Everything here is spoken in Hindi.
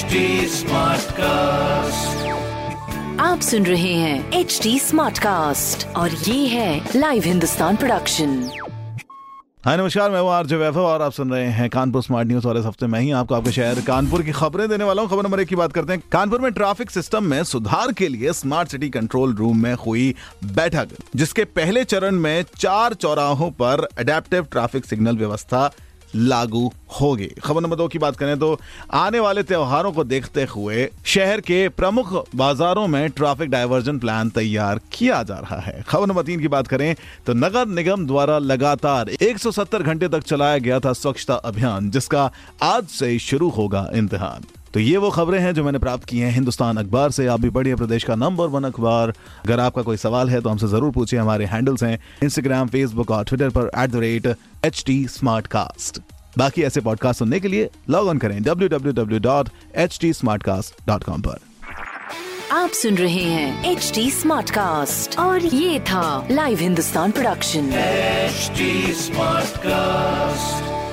HD कास्ट आप सुन रहे हैं एच डी स्मार्ट कास्ट और ये है लाइव हिंदुस्तान प्रोडक्शन हाय नमस्कार मैं हूँ आरजे वैभव और आप सुन रहे हैं कानपुर स्मार्ट न्यूज़ और इस हफ़्ते मैं ही आपको आपके शहर कानपुर की खबरें देने वाला हूँ। खबर नंबर एक की बात करते हैं। कानपुर में ट्रैफ़िक सिस्टम में सुधार के लिए स्मार्ट सिटी कंट्रोल रूम में हुई बैठक जिसके पहले चरण में चार चौराहों पर अडेप्टिव ट्रैफ़िक सिग्नल व्यवस्था लागू होगी। खबर नंबर दो की बात करें तो आने वाले त्योहारों को देखते हुए शहर के प्रमुख बाजारों में ट्रैफ़िक डायवर्जन प्लान तैयार किया जा रहा है। खबर नंबर तीन की बात करें तो नगर निगम द्वारा लगातार 170 घंटे तक चलाया गया था स्वच्छता अभियान, जिसका आज से शुरू होगा इम्तिहान। तो ये वो खबरें हैं जो मैंने प्राप्त की हैं। हिंदुस्तान अखबार से आप भी पढ़िए प्रदेश का नंबर वन अखबार। अगर आपका कोई सवाल है तो हमसे ज़रूर पूछिए हमारे हैंडल्स हैं इंस्टाग्राम फेसबुक और ट्विटर पर at the rate H T smart cast बाकी ऐसे पॉडकास्ट सुनने के लिए लॉग ऑन करें www.htsmartcast.com पर। आप सुन रहे हैं एच टी स्मार्ट कास्ट और ये था live Hindustan production HD Smartcast.